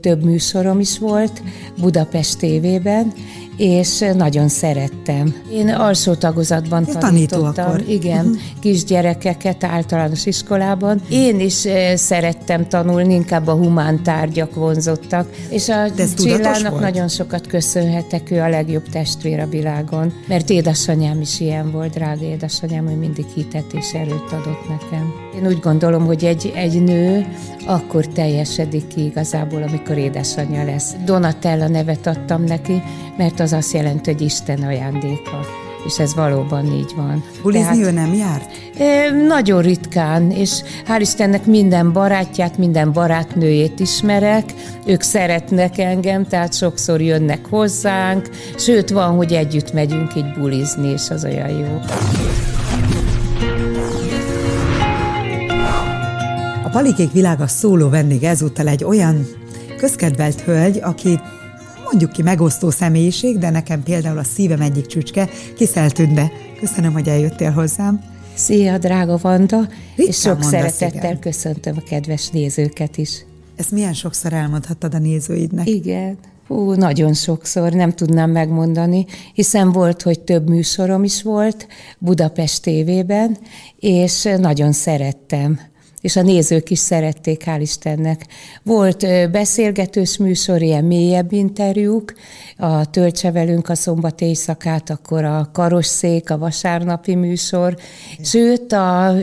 Több műsorom is volt Budapest tévében, és nagyon szerettem. Én alsó tagozatban tanítottam. Akkor. Igen, uh-huh. kisgyerekeket általános iskolában. Én is szerettem tanulni, inkább a humán tárgyak vonzottak. És a Csillának nagyon sokat köszönhetek, ő a legjobb testvér a világon. Mert édesanyám is ilyen volt, drága édesanyám, hogy mindig hitet és erőt adott nekem. Én úgy gondolom, hogy egy, egy nő akkor teljesedik ki igazából, amikor édesanyja lesz. Donatella nevet adtam neki, mert az azt jelenti, hogy Isten ajándéka és ez valóban így van. Bulizni Tehát, ő nem járt? Nagyon ritkán, és hál' Istennek minden barátját, minden barátnőjét ismerek, ők szeretnek engem, tehát sokszor jönnek hozzánk, sőt van, hogy együtt megyünk így bulizni, és az olyan jó. A Palikék világa szóló vendég ezúttal egy olyan közkedvelt hölgy, aki mondjuk ki megosztó személyiség, de nekem például a szívem egyik csücske, Kiszeltünde. Köszönöm, hogy eljöttél hozzám. Szia, drága Vanda, Ritkán és sok szeretettel igen. köszöntöm a kedves nézőket is. Ezt milyen sokszor elmondhattad a nézőidnek? Igen. Hú, nagyon sokszor, nem tudnám megmondani, hiszen volt, hogy több műsorom is volt Budapest tévében, és nagyon szerettem és a nézők is szerették, hál' Istennek. Volt beszélgetős műsor, ilyen mélyebb interjúk, a Töltse velünk a szombat éjszakát, akkor a karosszék, a vasárnapi műsor, sőt a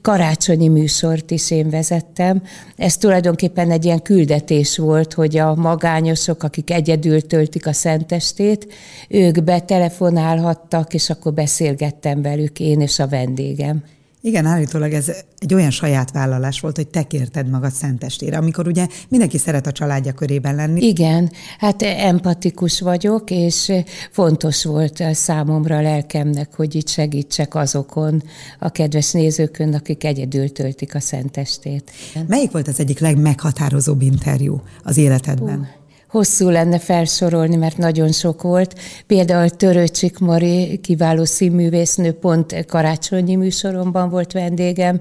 karácsonyi műsort is én vezettem. Ez tulajdonképpen egy ilyen küldetés volt, hogy a magányosok, akik egyedül töltik a szentestét, ők betelefonálhattak, és akkor beszélgettem velük én és a vendégem. Igen, állítólag ez egy olyan saját vállalás volt, hogy te kérted magad szentestére, amikor ugye mindenki szeret a családja körében lenni. Igen, hát empatikus vagyok, és fontos volt számomra a lelkemnek, hogy itt segítsek azokon a kedves nézőkön, akik egyedül töltik a szentestét. Melyik volt az egyik legmeghatározóbb interjú az életedben? Uh hosszú lenne felsorolni, mert nagyon sok volt. Például Törőcsik Mari, kiváló színművésznő, pont karácsonyi műsoromban volt vendégem,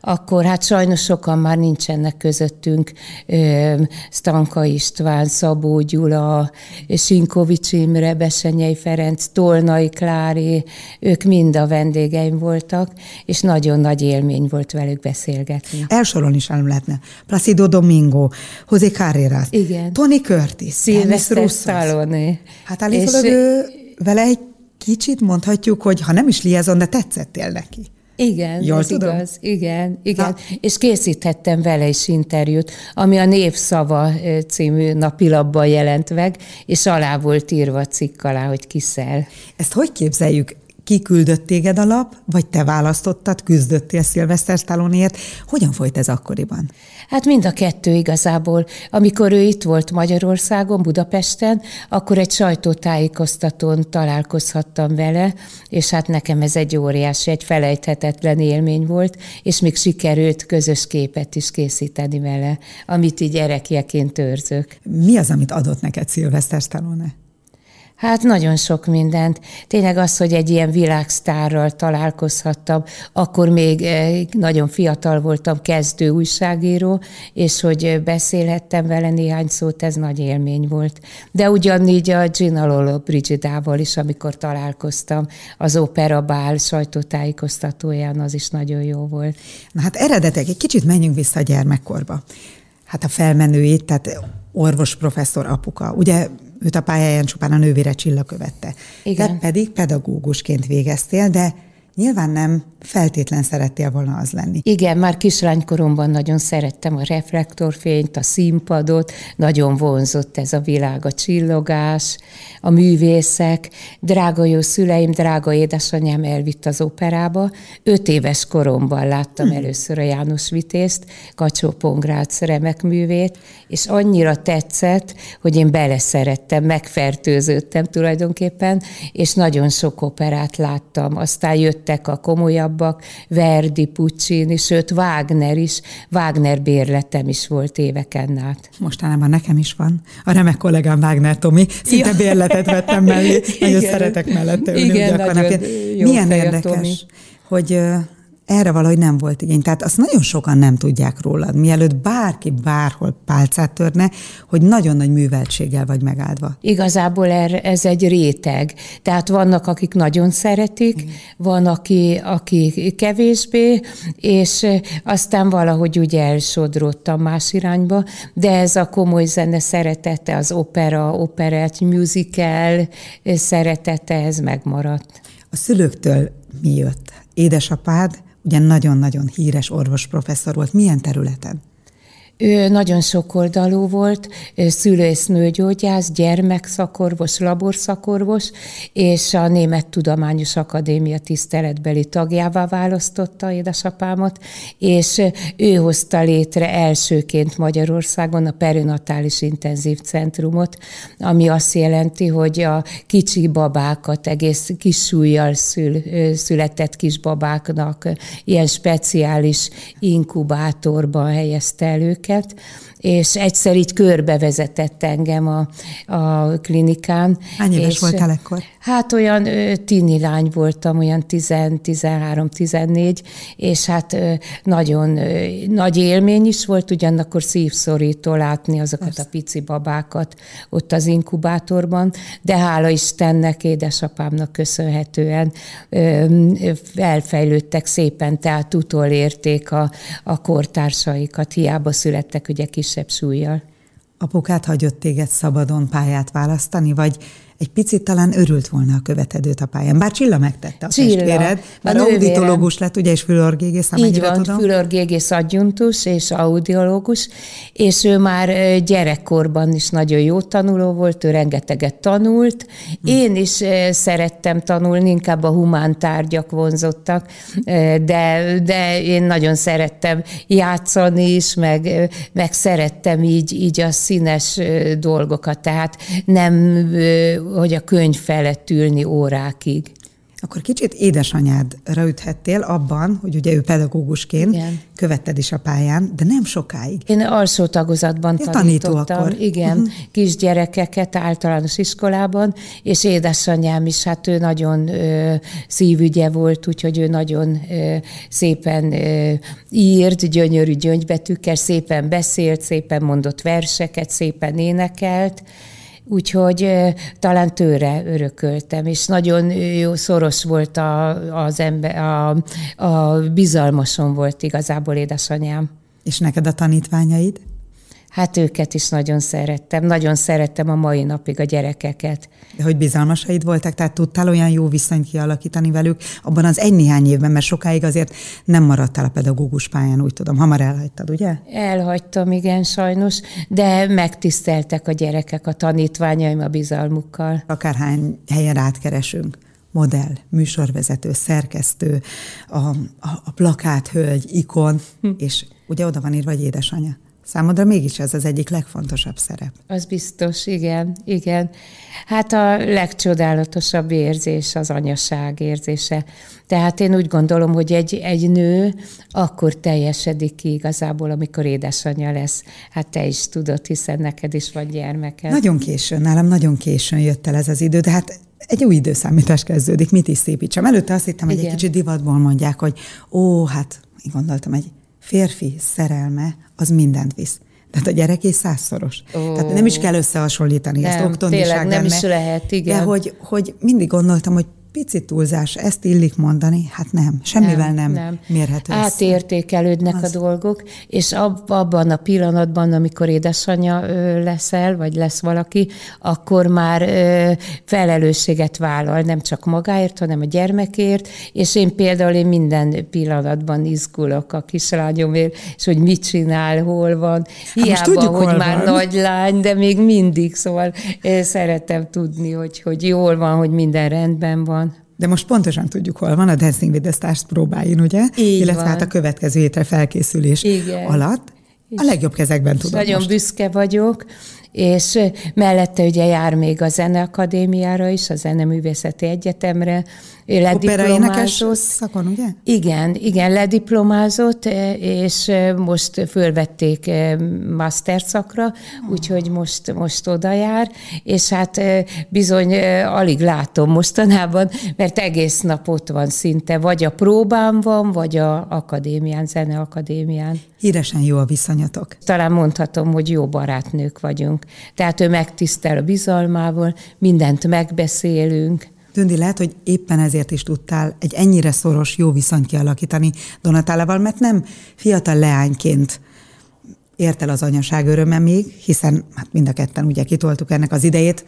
akkor hát sajnos sokan már nincsenek közöttünk. Stanka István, Szabó Gyula, Sinkovics Imre, Besenyei Ferenc, Tolnai Klári, ők mind a vendégeim voltak, és nagyon nagy élmény volt velük beszélgetni. Elsorolni sem lehetne. Placido Domingo, José Carreras, Igen. Tony Curtis, Sylvester Stallone. Hát állítólag és... ő vele egy kicsit mondhatjuk, hogy ha nem is liazon, de tetszettél neki. Igen, Jól ez tudom? igaz. Igen, igen. Na. És készíthettem vele is interjút, ami a Névszava című napilapban jelent meg, és alá volt írva cikk alá, hogy kiszel. Ezt hogy képzeljük? Ki küldött téged a lap, vagy te választottad, küzdöttél Szilveszter Stallóniért? Hogyan folyt ez akkoriban? Hát mind a kettő igazából. Amikor ő itt volt Magyarországon, Budapesten, akkor egy sajtótájékoztatón találkozhattam vele, és hát nekem ez egy óriási, egy felejthetetlen élmény volt, és még sikerült közös képet is készíteni vele, amit így gyerekjeként őrzök. Mi az, amit adott neked Szilveszter Stallone? Hát nagyon sok mindent. Tényleg az, hogy egy ilyen világsztárral találkozhattam, akkor még eh, nagyon fiatal voltam, kezdő újságíró, és hogy beszélhettem vele néhány szót, ez nagy élmény volt. De ugyanígy a Gina Lolo Brigidával is, amikor találkoztam, az Opera Bál sajtótájékoztatóján, az is nagyon jó volt. Na hát eredetek, egy kicsit menjünk vissza a gyermekkorba. Hát a felmenőjét, tehát orvos professzor apuka. Ugye őt a pályáján csupán a nővére Csilla követte. Igen. Te pedig pedagógusként végeztél, de Nyilván nem feltétlen szerettél volna az lenni. Igen, már kislánykoromban nagyon szerettem a reflektorfényt, a színpadot, nagyon vonzott ez a világ, a csillogás, a művészek. Drága jó szüleim, drága édesanyám elvitt az operába. Öt éves koromban láttam hmm. először a János Vitézt, Kacsó Pongrác remek művét, és annyira tetszett, hogy én beleszerettem, megfertőződtem tulajdonképpen, és nagyon sok operát láttam. Aztán jött jöttek a komolyabbak, Verdi, Puccini, sőt Wagner is, Wagner bérletem is volt éveken át. Mostanában nekem is van. A remek kollégám Wagner Tomi, szinte ja. bérletet vettem mellé, nagyon szeretek mellette ülni. Igen, ugye nagyon jó Milyen érdekes, Tomi. hogy erre valahogy nem volt igény. Tehát azt nagyon sokan nem tudják rólad, mielőtt bárki bárhol pálcát törne, hogy nagyon nagy műveltséggel vagy megáldva. Igazából er, ez egy réteg. Tehát vannak, akik nagyon szeretik, mm. van, aki, aki kevésbé, és aztán valahogy ugye elsodrottam más irányba, de ez a komoly zene szeretete, az opera, operett, musical szeretete, ez megmaradt. A szülőktől mi jött? Édesapád ugye nagyon-nagyon híres orvos professzor volt. Milyen területen? Ő nagyon sokoldalú volt, szülésznőgyógyász, gyermekszakorvos, laborszakorvos, és a Német Tudományos Akadémia tiszteletbeli tagjává választotta édesapámat, és ő hozta létre elsőként Magyarországon a perinatális intenzív centrumot, ami azt jelenti, hogy a kicsi babákat, egész kis súlyjal szül, született kisbabáknak ilyen speciális inkubátorban helyezte el őket, őket, és egyszer így körbevezetett engem a, a klinikán. Hány éves és, voltál ekkor? Hát olyan tini lány voltam, olyan 13-14, és hát nagyon nagy élmény is volt, ugyanakkor szívszorító látni azokat Persze. a pici babákat ott az inkubátorban, de hála Istennek, édesapámnak köszönhetően elfejlődtek szépen, tehát utolérték a, a kortársaikat, hiába születtek ugye kisebb súlyjal. Apukát hagyott téged szabadon pályát választani, vagy egy picit talán örült volna a követedőt a pályán. Bár Csilla megtette a Csilla, testvéred, mert auditológus lett, ugye, és fülorgégész, Így van, tudom. fülorgégész adjuntus és audiológus, és ő már gyerekkorban is nagyon jó tanuló volt, ő rengeteget tanult. Hm. Én is szerettem tanulni, inkább a humán tárgyak vonzottak, de, de én nagyon szerettem játszani is, meg, meg szerettem így, így a színes dolgokat, tehát nem hogy a könyv felett ülni órákig. Akkor kicsit édesanyádra üthettél abban, hogy ugye ő pedagógusként igen. követted is a pályán, de nem sokáig. Én alsó tagozatban ja, tanítottam. Akkor. Igen, uh-huh. kisgyerekeket általános iskolában, és édesanyám is, hát ő nagyon ö, szívügye volt, úgyhogy ő nagyon ö, szépen ö, írt, gyönyörű gyöngybetűkkel, szépen beszélt, szépen mondott verseket, szépen énekelt, úgyhogy talán tőre örököltem, és nagyon jó, szoros volt a, az ember, a, a bizalmasom volt igazából édesanyám. És neked a tanítványaid? Hát őket is nagyon szerettem. Nagyon szerettem a mai napig a gyerekeket. De hogy bizalmasaid voltak, tehát tudtál olyan jó viszonyt kialakítani velük abban az egy-néhány évben, mert sokáig azért nem maradtál a pedagógus pályán, úgy tudom. Hamar elhagytad, ugye? Elhagytam, igen, sajnos, de megtiszteltek a gyerekek, a tanítványaim a bizalmukkal. Akárhány helyen átkeresünk modell, műsorvezető, szerkesztő, a, a, a plakáthölgy, ikon, hm. és ugye oda van írva, vagy édesanyja. Számodra mégis ez az egyik legfontosabb szerep. Az biztos, igen, igen. Hát a legcsodálatosabb érzés az anyaság érzése. Tehát én úgy gondolom, hogy egy, egy nő akkor teljesedik ki igazából, amikor édesanyja lesz. Hát te is tudod, hiszen neked is van gyermeked. Nagyon későn, nálam nagyon későn jött el ez az idő, de hát egy új időszámítás kezdődik, mit is szépítsem. Előtte azt hittem, hogy Igen. egy kicsit divatból mondják, hogy ó, hát én gondoltam, egy férfi szerelme az mindent visz. Tehát a gyerek is százszoros. Oh. Tehát nem is kell összehasonlítani nem, ezt oktondiság nem benne, is lehet, igen. De hogy, hogy mindig gondoltam, hogy pici túlzás, ezt illik mondani, hát nem, semmivel nem, nem, nem. mérhető. Átértékelődnek az... a dolgok, és abban a pillanatban, amikor édesanyja leszel, vagy lesz valaki, akkor már felelősséget vállal, nem csak magáért, hanem a gyermekért, és én például én minden pillanatban izgulok a kislányomért, és hogy mit csinál, hol van. Hiába, hát tudjuk, hogy már van. nagy lány, de még mindig, szóval szeretem tudni, hogy, hogy jól van, hogy minden rendben van. De most pontosan tudjuk, hol van a Dancing with the Stars próbáin, ugye? Így Illetve van. hát a következő hétre felkészülés Igen. alatt. A legjobb kezekben tudom Nagyon most. büszke vagyok, és mellette ugye jár még a Zeneakadémiára is, a Zeneművészeti Egyetemre, lediplomázott. szakon, ugye? Igen, igen, lediplomázott, és most fölvették master szakra, úgyhogy most, most oda jár, és hát bizony alig látom mostanában, mert egész nap ott van szinte, vagy a próbán van, vagy a akadémián, zeneakadémián. Híresen jó a viszonyatok. Talán mondhatom, hogy jó barátnők vagyunk. Tehát ő megtisztel a bizalmával, mindent megbeszélünk, Tündi, lehet, hogy éppen ezért is tudtál egy ennyire szoros, jó viszonyt kialakítani Donatálával, mert nem fiatal leányként ért el az anyaság öröme még, hiszen hát mind a ketten ugye kitoltuk ennek az idejét,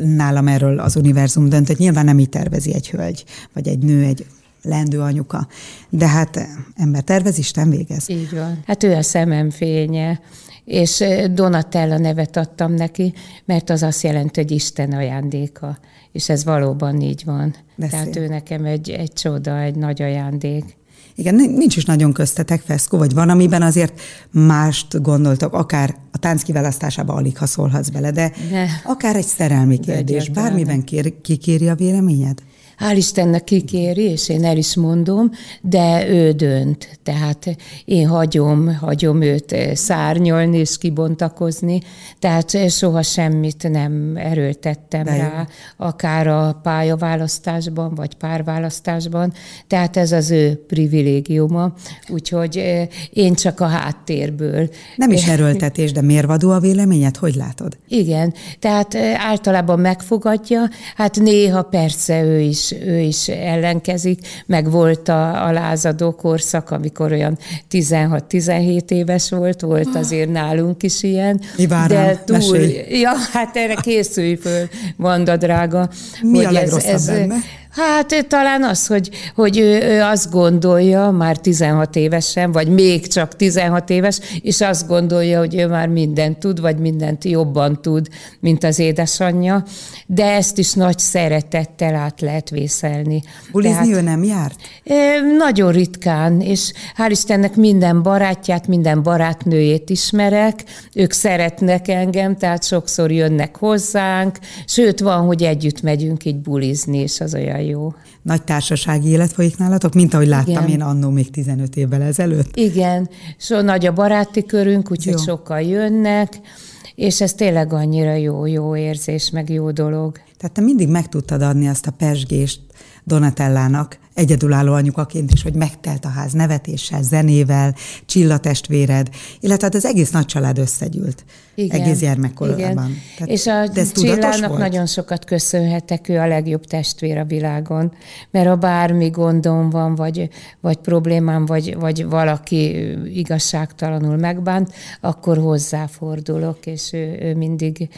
nálam erről az univerzum döntött, nyilván nem így tervezi egy hölgy, vagy egy nő, egy lendő anyuka. De hát ember tervez, Isten végez. Így van. Hát ő a szemem fénye, és Donatella nevet adtam neki, mert az azt jelenti, hogy Isten ajándéka. És ez valóban így van. Beszél. Tehát ő nekem egy, egy csoda, egy nagy ajándék. Igen, nincs is nagyon köztetek feszkó, vagy van, amiben azért mást gondoltok, akár a tánc kiválasztásába alig ha szólhatsz bele, de ne. akár egy szerelmi kérdés, bármiben kér, kikéri a véleményed? Hál' Istennek kikéri, és én el is mondom, de ő dönt. Tehát én hagyom, hagyom őt szárnyolni és kibontakozni, tehát soha semmit nem erőltettem de rá, akár a pályaválasztásban, vagy párválasztásban, tehát ez az ő privilégiuma, úgyhogy én csak a háttérből. Nem is erőltetés, de mérvadó a véleményed? Hogy látod? Igen, tehát általában megfogadja, hát néha persze ő is ő is ellenkezik, meg volt a, a lázadó korszak, amikor olyan 16-17 éves volt, volt azért nálunk is ilyen. Mi de túl, mesélj. Ja, hát erre készülj föl, Vanda drága. Mi hogy a legrosszabb ez, ez, benne? Hát talán az, hogy, hogy ő, ő azt gondolja már 16 évesen, vagy még csak 16 éves, és azt gondolja, hogy ő már mindent tud, vagy mindent jobban tud, mint az édesanyja, de ezt is nagy szeretettel át lehet vészelni. Bulizni Tehát, ő nem járt? Nagyon ritkán, és hál' Istennek minden barátját, minden barátnőjét ismerek, ők szeretnek engem, tehát sokszor jönnek hozzánk, sőt van, hogy együtt megyünk így bulizni, és az olyan jó. Nagy társasági élet folyik nálatok, mint ahogy láttam Igen. én annó még 15 évvel ezelőtt. Igen, so nagy a baráti körünk, úgyhogy jó. sokkal jönnek, és ez tényleg annyira jó, jó érzés, meg jó dolog. Tehát te mindig meg tudtad adni azt a pesgést Donatellának, egyedülálló anyukaként is, hogy megtelt a ház nevetéssel, zenével, csillatestvéred, illetve hát az egész nagy család összegyűlt. Igen, egész gyermekkorában. És a Csillának nagyon sokat köszönhetek, ő a legjobb testvér a világon, mert ha bármi gondom van, vagy, vagy problémám, vagy, vagy valaki igazságtalanul megbánt, akkor hozzáfordulok, és ő, ő mindig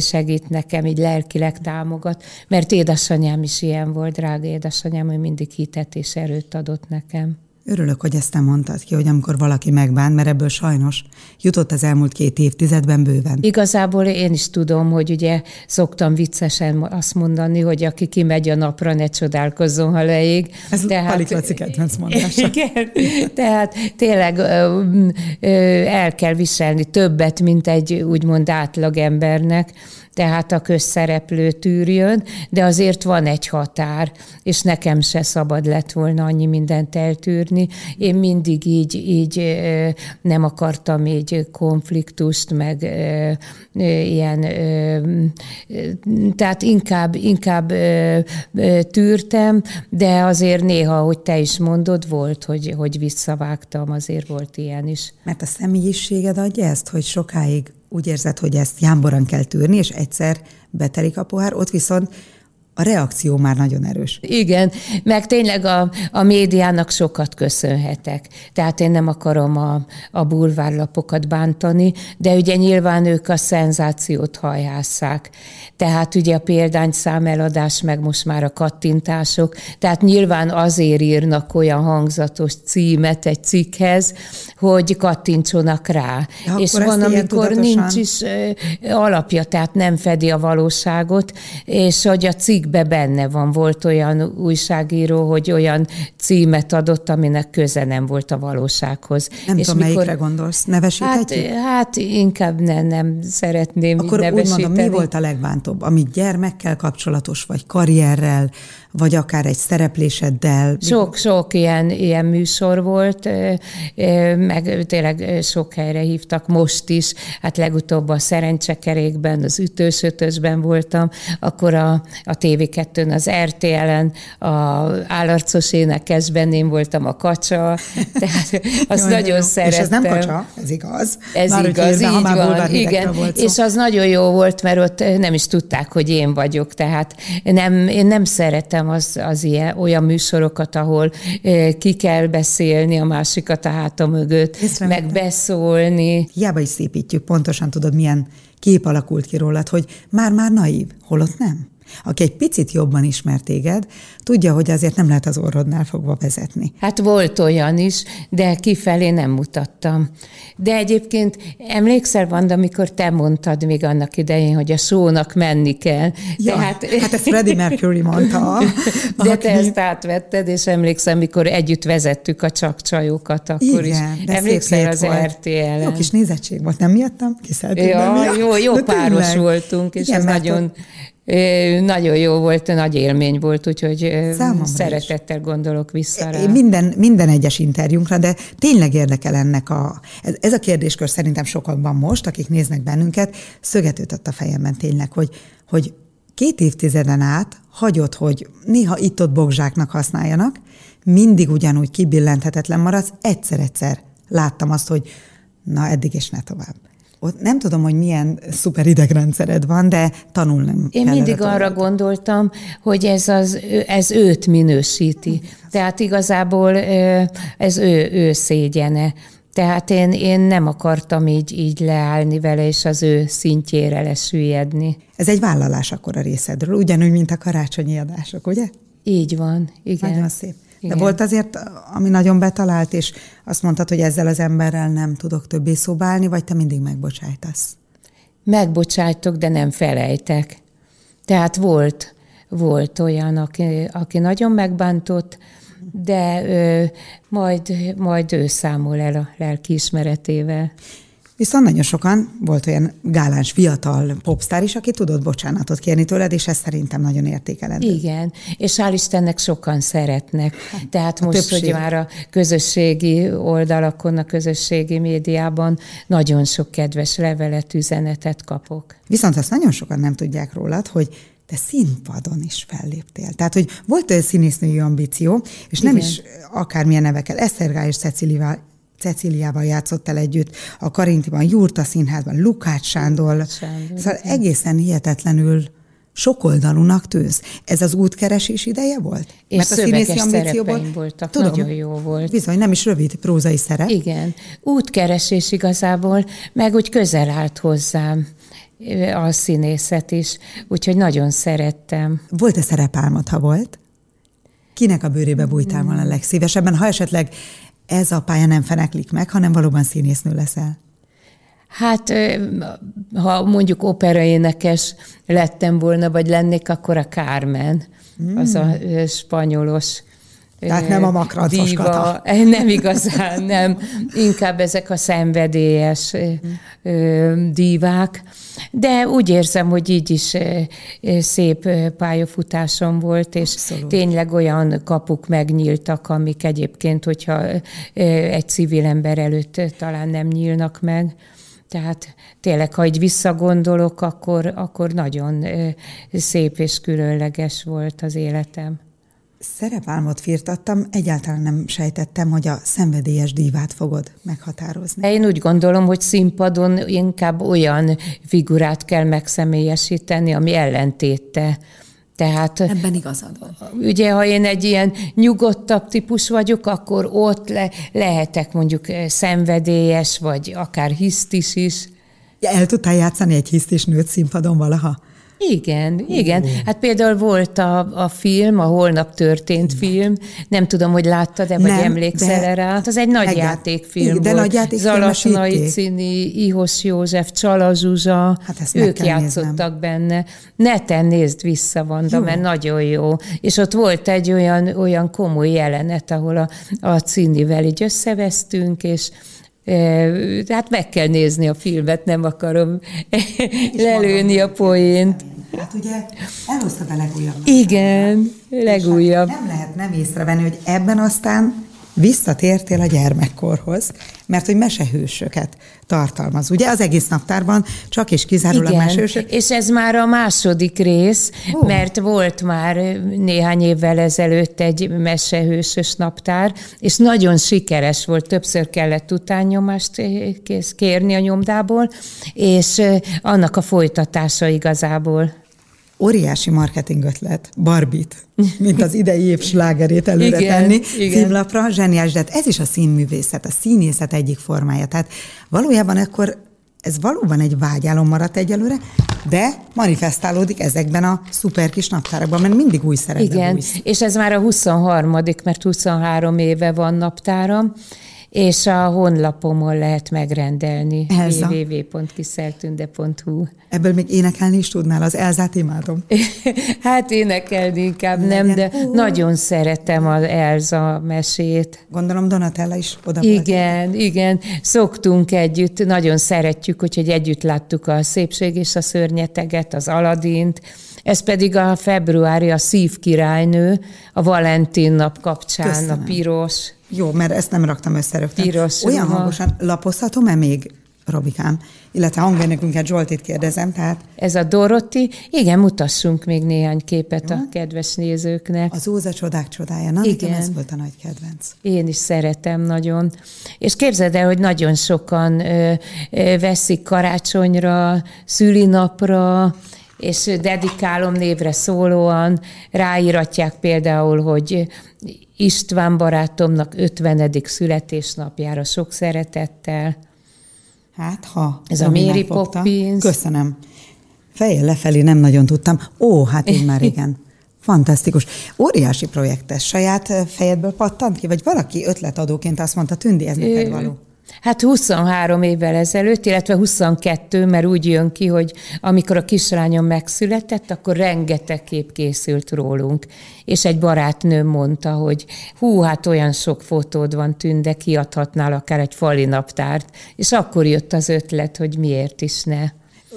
segít nekem, így lelkileg támogat, mert édesanyám is ilyen volt, drága édesanyám, ő mindig hitet és erőt adott nekem. Örülök, hogy ezt te mondtad ki, hogy amikor valaki megbánt, mert ebből sajnos jutott az elmúlt két évtizedben bőven. Igazából én is tudom, hogy ugye szoktam viccesen azt mondani, hogy aki kimegy a napra, ne csodálkozzon, ha leég. Ez tehát, Pali Laci kedvenc mondása. Igen, tehát tényleg el kell viselni többet, mint egy úgymond átlag embernek, tehát a közszereplő tűrjön, de azért van egy határ, és nekem se szabad lett volna annyi mindent eltűrni. Én mindig így, így nem akartam így konfliktust, meg ilyen, tehát inkább, inkább tűrtem, de azért néha, hogy te is mondod, volt, hogy, hogy visszavágtam, azért volt ilyen is. Mert a személyiséged adja ezt, hogy sokáig úgy érzed, hogy ezt jámboran kell tűrni, és egyszer betelik a pohár, ott viszont a reakció már nagyon erős. Igen, meg tényleg a, a médiának sokat köszönhetek. Tehát én nem akarom a, a bulvárlapokat bántani, de ugye nyilván ők a szenzációt hajhásszák. Tehát ugye a példány számeladás, meg most már a kattintások, tehát nyilván azért írnak olyan hangzatos címet egy cikkhez, hogy kattintsonak rá. De És van, amikor nincs is alapja, tehát nem fedi a valóságot, és hogy a cikk cikkbe benne van. Volt olyan újságíró, hogy olyan címet adott, aminek köze nem volt a valósághoz. Nem és tudom, mikor, melyikre gondolsz. Nevesíthetjük? Hát, hát inkább ne, nem szeretném Akkor úgy mondom, mi volt a legbántóbb? Ami gyermekkel kapcsolatos, vagy karrierrel, vagy akár egy szerepléseddel? Sok-sok ilyen, ilyen műsor volt, meg tényleg sok helyre hívtak most is. Hát legutóbb a szerencsekerékben, az ütős-ötösben voltam, akkor a, a TV2-n, az RTL-en, a állarcos énekesben én voltam a kacsa, tehát azt jó, nagyon jó. szerettem. És ez nem kacsa, ez igaz. Ez Már igaz, így van, igen. És az nagyon jó volt, mert ott nem is tudták, hogy én vagyok, tehát nem, én nem szeretem az, az ilyen, olyan műsorokat, ahol ki kell beszélni a másikat a háta mögött, meg beszólni. Hiába is szépítjük, pontosan tudod, milyen kép alakult ki rólad, hogy már-már naív, holott nem. Aki egy picit jobban ismer téged, tudja, hogy azért nem lehet az orrodnál fogva vezetni. Hát volt olyan is, de kifelé nem mutattam. De egyébként emlékszel, Vanda, amikor te mondtad még annak idején, hogy a sónak menni kell. Ja, Tehát... hát ezt Freddie Mercury mondta. De aki... te ezt átvetted, és emlékszem, mikor együtt vezettük a csak csajokat, akkor Igen, is. Emlékszel az RTL-en? Jó kis nézettség volt, nem miattam? Kiszeltünk, ja, nem Jó, jó páros tényleg. voltunk, és Igen, ez nagyon... Ott nagyon jó volt, nagy élmény volt, úgyhogy Számomra szeretettel is. gondolok vissza rá. Minden, minden egyes interjúnkra, de tényleg érdekel ennek a... Ez, ez a kérdéskör szerintem sokakban most, akik néznek bennünket, szöget ütött a fejemben tényleg, hogy, hogy két évtizeden át hagyod, hogy néha itt-ott bogzsáknak használjanak, mindig ugyanúgy kibillenthetetlen maradsz, egyszer-egyszer láttam azt, hogy na eddig és ne tovább ott nem tudom, hogy milyen szuper idegrendszered van, de tanulnom Én mindig arra gondoltam, hogy ez, az, ez őt minősíti. Tehát igazából ez ő, ő szégyene. Tehát én, én nem akartam így, így leállni vele, és az ő szintjére lesüllyedni. Ez egy vállalás akkor a részedről, ugyanúgy, mint a karácsonyi adások, ugye? Így van, igen. Nagyon szép. Igen. De volt azért, ami nagyon betalált, és azt mondtad, hogy ezzel az emberrel nem tudok többé szobálni, vagy te mindig megbocsájtasz? Megbocsájtok, de nem felejtek. Tehát volt, volt olyan, aki, aki nagyon megbántott, de ö, majd, majd ő számol el a lelkiismeretével. Viszont nagyon sokan, volt olyan gáláns fiatal popstár is, aki tudott bocsánatot kérni tőled, és ez szerintem nagyon értékelendő. Igen, és hál' Istennek sokan szeretnek. Tehát a most, többség. hogy már a közösségi oldalakon, a közösségi médiában nagyon sok kedves levelet, üzenetet kapok. Viszont azt nagyon sokan nem tudják rólad, hogy te színpadon is felléptél. Tehát, hogy volt egy színésznői ambíció, és Igen. nem is akármilyen nevekkel, Esztergá és Ceciliával Ceciliával játszott el együtt, a Karintiban, Jurta Színházban, Lukács Sándor. Sándor szóval egészen hihetetlenül sokoldalúnak tűz. Ez az útkeresés ideje volt? És Mert a színészi ambícióból voltak, tudom, nagyon jó volt. Bizony, nem is rövid prózai szerep. Igen, útkeresés igazából, meg úgy közel állt hozzám a színészet is, úgyhogy nagyon szerettem. Volt-e szerepálmod, ha volt? Kinek a bőrébe bújtál volna legszívesebben, ha esetleg ez a pálya nem feneklik meg, hanem valóban színésznő leszel? Hát, ha mondjuk operaénekes lettem volna, vagy lennék, akkor a Carmen, mm. az a spanyolos tehát nem a makrancos diva, Nem igazán, nem. Inkább ezek a szenvedélyes divák. De úgy érzem, hogy így is szép pályafutásom volt, és Abszolút. tényleg olyan kapuk megnyíltak, amik egyébként, hogyha egy civil ember előtt talán nem nyílnak meg. Tehát tényleg, ha így visszagondolok, akkor, akkor nagyon szép és különleges volt az életem. Szerepálmot firtattam, egyáltalán nem sejtettem, hogy a szenvedélyes dívát fogod meghatározni. Én úgy gondolom, hogy színpadon inkább olyan figurát kell megszemélyesíteni, ami ellentéte. Tehát, Ebben igazad van. Ugye, ha én egy ilyen nyugodtabb típus vagyok, akkor ott le, lehetek mondjuk szenvedélyes, vagy akár hisztis is. El tudtál játszani egy hisztis nőt színpadon valaha? Igen, igen. Hát például volt a, a film, a Holnap történt film, nem tudom, hogy láttad-e, vagy nem, emlékszel de, rá. Hát az egy nagy játékfilm igen, de volt. Nagy játékfilm Zalasnai Cini, Ihos József, Csala Zsuzsa, hát ők játszottak néznem. benne. Neten nézd vissza, Vanda, jó. mert nagyon jó. És ott volt egy olyan, olyan komoly jelenet, ahol a, a Cinivel így összevesztünk, és Hát meg kell nézni a filmet, nem akarom lelőni a poént. Hát ugye elhoztad a legújabb. Igen, legújabb. Nem lehet nem észrevenni, hogy ebben aztán visszatértél a gyermekkorhoz, mert hogy mesehősöket tartalmaz. Ugye az egész naptárban csak és kizárólag Igen, mesehősök. és ez már a második rész, oh. mert volt már néhány évvel ezelőtt egy mesehősös naptár, és nagyon sikeres volt, többször kellett utányomást kérni a nyomdából, és annak a folytatása igazából óriási marketing ötlet, Barbit, mint az idei év slágerét előre igen, tenni igen. címlapra, zseniás, de hát ez is a színművészet, a színészet egyik formája. Tehát valójában akkor ez valóban egy vágyálom maradt egyelőre, de manifestálódik ezekben a szuper kis naptárakban, mert mindig új szerepben Igen, új. és ez már a 23 mert 23 éve van naptáram, és a honlapomon lehet megrendelni, www.kiszeltünde.hu. Ebből még énekelni is tudnál, az Elzát imádom. hát énekelni inkább Legyen. nem, de uh. nagyon szeretem az Elza mesét. Gondolom Donatella is oda Igen, volt. igen. Szoktunk együtt, nagyon szeretjük, hogy együtt láttuk a Szépség és a Szörnyeteget, az Aladint, ez pedig a februári, a Szív királynő, a Valentin nap kapcsán, Köszönöm. a piros. Jó, mert ezt nem raktam össze rögtön. Piros Olyan ruha. hangosan lapozhatom-e még, Robikám? Illetve hangmérnökünket Zsoltit kérdezem, tehát... Ez a Dorotti. Igen, mutassunk még néhány képet Jó. a kedves nézőknek. Az Óza csodák csodája. Na, Igen. ez volt a nagy kedvenc. Én is szeretem nagyon. És képzeld el, hogy nagyon sokan ö, ö, veszik karácsonyra, szülinapra, és dedikálom névre szólóan, ráíratják például, hogy István barátomnak 50. születésnapjára sok szeretettel. Hát, ha ez a Mary Poppins. Köszönöm. Fejjel lefelé nem nagyon tudtam. Ó, hát én már igen. Fantasztikus. Óriási projekt ez. Saját fejedből pattant ki? Vagy valaki ötletadóként azt mondta, Tündi, ez neked való? Hát 23 évvel ezelőtt, illetve 22, mert úgy jön ki, hogy amikor a kislányom megszületett, akkor rengeteg kép készült rólunk. És egy barátnőm mondta, hogy hú, hát olyan sok fotód van tünde, kiadhatnál akár egy fali naptárt. És akkor jött az ötlet, hogy miért is ne.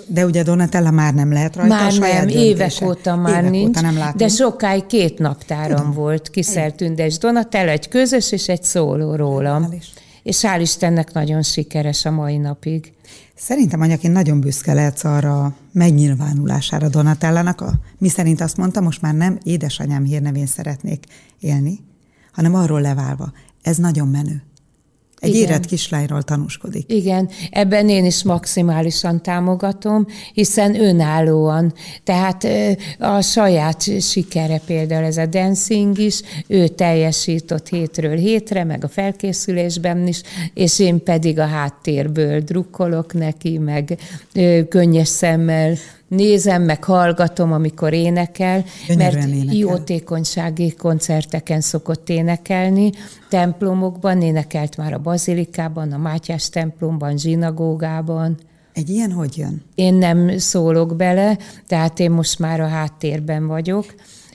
De ugye Donatella már nem lehet rajta Már nem, évek óta már évek nincs, óta nem látunk. de sokáig két naptárom Tudom. volt, Kiszel Tünde és Donatella, egy közös és egy szóló rólam. Is és hál' Istennek nagyon sikeres a mai napig. Szerintem anyaként nagyon büszke lehetsz arra a megnyilvánulására Donatellának, a, mi szerint azt mondta, most már nem édesanyám hírnevén szeretnék élni, hanem arról leválva. Ez nagyon menő. Egy Igen. érett kislányról tanúskodik. Igen, ebben én is maximálisan támogatom, hiszen önállóan, tehát a saját sikere például ez a dancing is, ő teljesított hétről hétre, meg a felkészülésben is, és én pedig a háttérből drukkolok neki, meg könnyes szemmel nézem, meg hallgatom, amikor énekel, Gyönyörűen mert énekel. jótékonysági koncerteken szokott énekelni, templomokban, énekelt már a bazilikában, a Mátyás templomban, zsinagógában. Egy ilyen hogy jön? Én nem szólok bele, tehát én most már a háttérben vagyok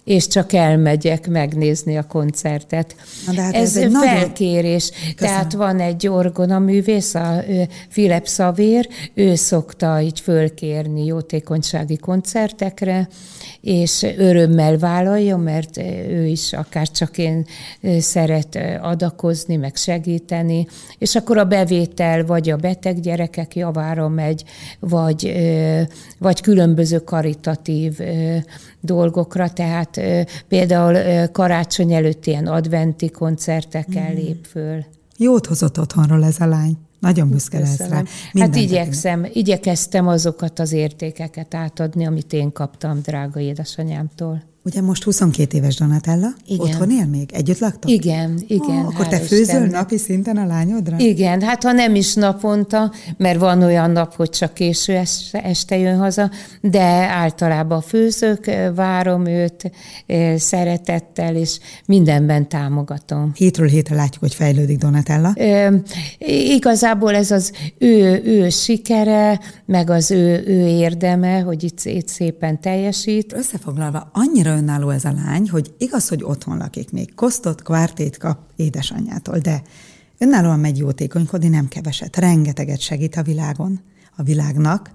és csak elmegyek megnézni a koncertet. Na, hát ez, ez egy felkérés. Nagyon... Tehát van egy orgonaművész, a Philip Szavér, ő szokta így fölkérni jótékonysági koncertekre, és örömmel vállalja, mert ő is akár csak én szeret adakozni, meg segíteni, és akkor a bevétel vagy a beteg gyerekek javára megy, vagy, vagy különböző karitatív dolgokra, tehát például karácsony előtt ilyen adventi koncertekkel mm. lép föl. Jót hozott otthonról ez a lány. Nagyon büszke lesz rá. hát igyekszem, igyekeztem azokat az értékeket átadni, amit én kaptam drága édesanyámtól. Ugye most 22 éves Donatella, igen. otthon él még? Együtt laktok? Igen, igen. Oh, akkor te főzöl Istennek. napi szinten a lányodra? Igen, hát ha nem is naponta, mert van olyan nap, hogy csak késő este, este jön haza, de általában főzök, várom őt szeretettel, és mindenben támogatom. Hétről hétre látjuk, hogy fejlődik Donatella. E, igazából ez az ő, ő sikere, meg az ő, ő érdeme, hogy itt, itt szépen teljesít. Összefoglalva, annyira önálló ez a lány, hogy igaz, hogy otthon lakik még, kosztot, kvártét kap édesanyjától, de önállóan megy jótékonykodni, nem keveset, rengeteget segít a világon, a világnak,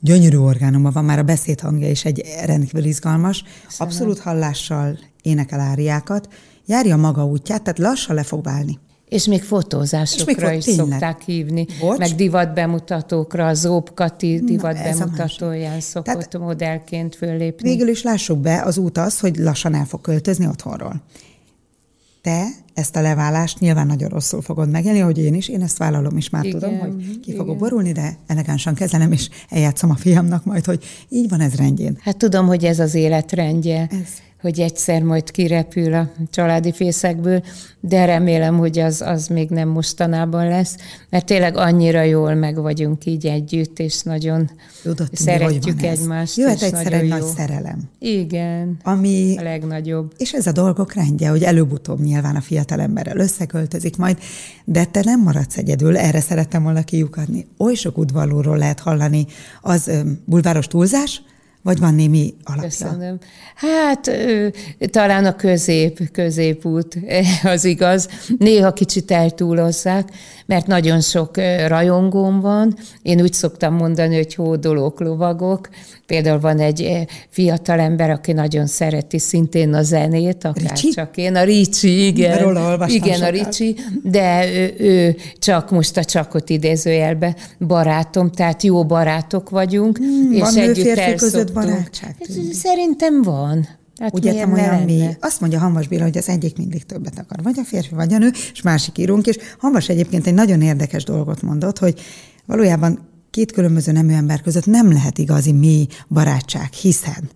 gyönyörű orgánuma van, már a beszédhangja is egy rendkívül izgalmas, abszolút hallással énekel áriákat, járja maga útját, tehát lassan le fog válni. És még fotózásokra is tényleg. szokták hívni, Bocs? meg divat bemutatókra, az Ópkati divat Na, bemutatóján szokott Tehát modellként föllépni. Végül is lássuk be, az út az, hogy lassan el fog költözni otthonról. Te ezt a leválást nyilván nagyon rosszul fogod megélni, hogy én is, én ezt vállalom is már igen, tudom, hogy ki igen. fogok borulni, de elegánsan kezelem, és eljátszom a fiamnak majd, hogy így van ez rendjén. Hát tudom, hogy ez az életrendje. Ez hogy egyszer majd kirepül a családi fészekből, de remélem, hogy az, az még nem mostanában lesz, mert tényleg annyira jól meg vagyunk így együtt, és nagyon Tudod, szeretjük egymást. Jöhet egyszer egy jó. nagy szerelem. Igen, ami a legnagyobb. És ez a dolgok rendje, hogy előbb-utóbb nyilván a fiatal emberrel összeköltözik majd, de te nem maradsz egyedül, erre szerettem volna kiukadni. Oly sok udvarlóról lehet hallani, az bulváros túlzás, vagy van némi alapja? Köszönöm. Hát talán a közép, középút az igaz. Néha kicsit eltúlozzák, mert nagyon sok rajongóm van. Én úgy szoktam mondani, hogy hódolók, lovagok. Például van egy fiatal ember, aki nagyon szereti szintén a zenét, akár Ricsi? csak én. A Ricsi, igen. Róla igen, sokat. a Ricsi, de ő, ő csak most a csakot idézőjelbe barátom, tehát jó barátok vagyunk. Hmm, és van együtt között barátság? Szerintem van. Hát Ugye te olyan mi, azt mondja Hamas Béla, hogy az egyik mindig többet akar, vagy a férfi, vagy a nő, és másik írunk, és Hamas egyébként egy nagyon érdekes dolgot mondott, hogy valójában két különböző nemű ember között nem lehet igazi mély barátság, hiszen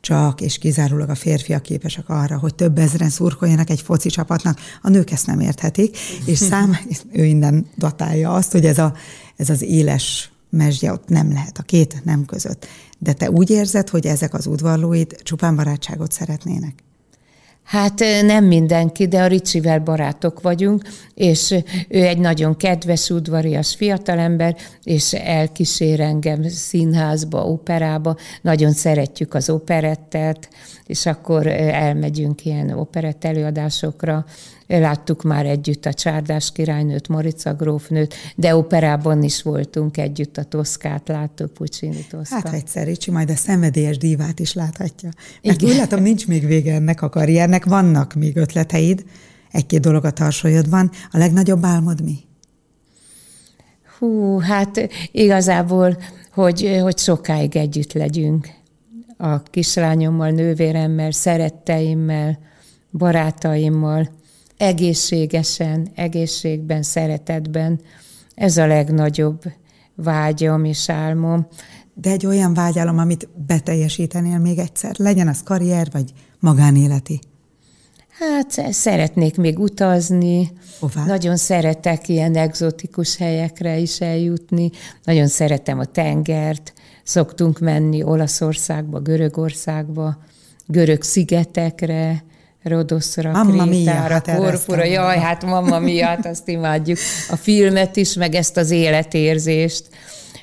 csak és kizárólag a férfiak képesek arra, hogy több ezeren szurkoljanak egy foci csapatnak, a nők ezt nem érthetik, és szám, ő innen datálja azt, hogy ez, a, ez az éles mesdje ott nem lehet a két nem között. De te úgy érzed, hogy ezek az udvarlóid csupán barátságot szeretnének? Hát nem mindenki, de a Ricsivel barátok vagyunk, és ő egy nagyon kedves, udvarias fiatalember, és elkísér engem színházba, operába. Nagyon szeretjük az operettet, és akkor elmegyünk ilyen operett előadásokra. Láttuk már együtt a Csárdás királynőt, Marica grófnőt, de operában is voltunk együtt, a Toszkát láttuk, Puccini Toszka. Hát egyszer, Ricsi, majd a szenvedélyes divát is láthatja. Mert Igen. úgy látom, nincs még vége ennek a karriernek, vannak még ötleteid, egy-két dolog a tarsolyodban. A legnagyobb álmod mi? Hú, hát igazából, hogy, hogy sokáig együtt legyünk. A kislányommal, nővéremmel, szeretteimmel, barátaimmal egészségesen, egészségben, szeretetben. Ez a legnagyobb vágyam és álmom. De egy olyan vágyálom, amit beteljesítenél még egyszer, legyen az karrier vagy magánéleti? Hát szeretnék még utazni, Hová? nagyon szeretek ilyen egzotikus helyekre is eljutni, nagyon szeretem a tengert, szoktunk menni Olaszországba, Görögországba, görög szigetekre, Rodoszra, mamma Krétára, Korfura, hát jaj, hát mamma miatt, azt imádjuk. A filmet is, meg ezt az életérzést.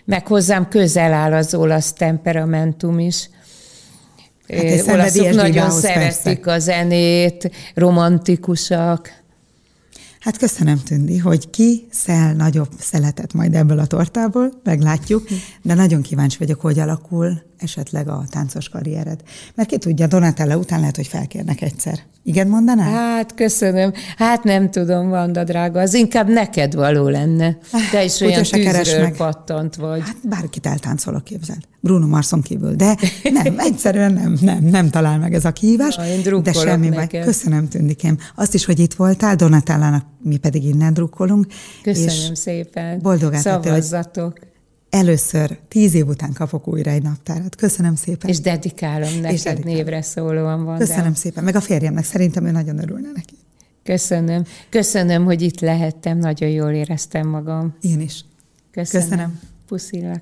Meg hozzám közel áll az olasz temperamentum is. Hát Olaszok nagyon szeretik persze. a zenét, romantikusak. Hát köszönöm, Tündi, hogy ki szel nagyobb szeletet majd ebből a tortából, meglátjuk, de nagyon kíváncsi vagyok, hogy alakul esetleg a táncos karriered. Mert ki tudja, Donatella után lehet, hogy felkérnek egyszer. Igen, mondanál? Hát, köszönöm. Hát nem tudom, Vanda drága, az inkább neked való lenne. Te is olyan tűzről pattant vagy. Hát bárkit eltáncolok, képzeld. Bruno Marson kívül. De nem, egyszerűen nem, nem, nem talál meg ez a kihívás. Ja, de semmi neked. Köszönöm, Tündikém. Azt is, hogy itt voltál, Donatellának mi pedig innen drukkolunk. Köszönöm és szépen. Boldogát Szavazzatok. először tíz év után kapok újra egy naptárat. Köszönöm szépen. És dedikálom neked, és dedikálom. névre szólóan van. Köszönöm de. szépen, meg a férjemnek, szerintem ő nagyon örülne neki. Köszönöm. Köszönöm, hogy itt lehettem, nagyon jól éreztem magam. Én is. Köszönöm. Köszönöm. Puszillak.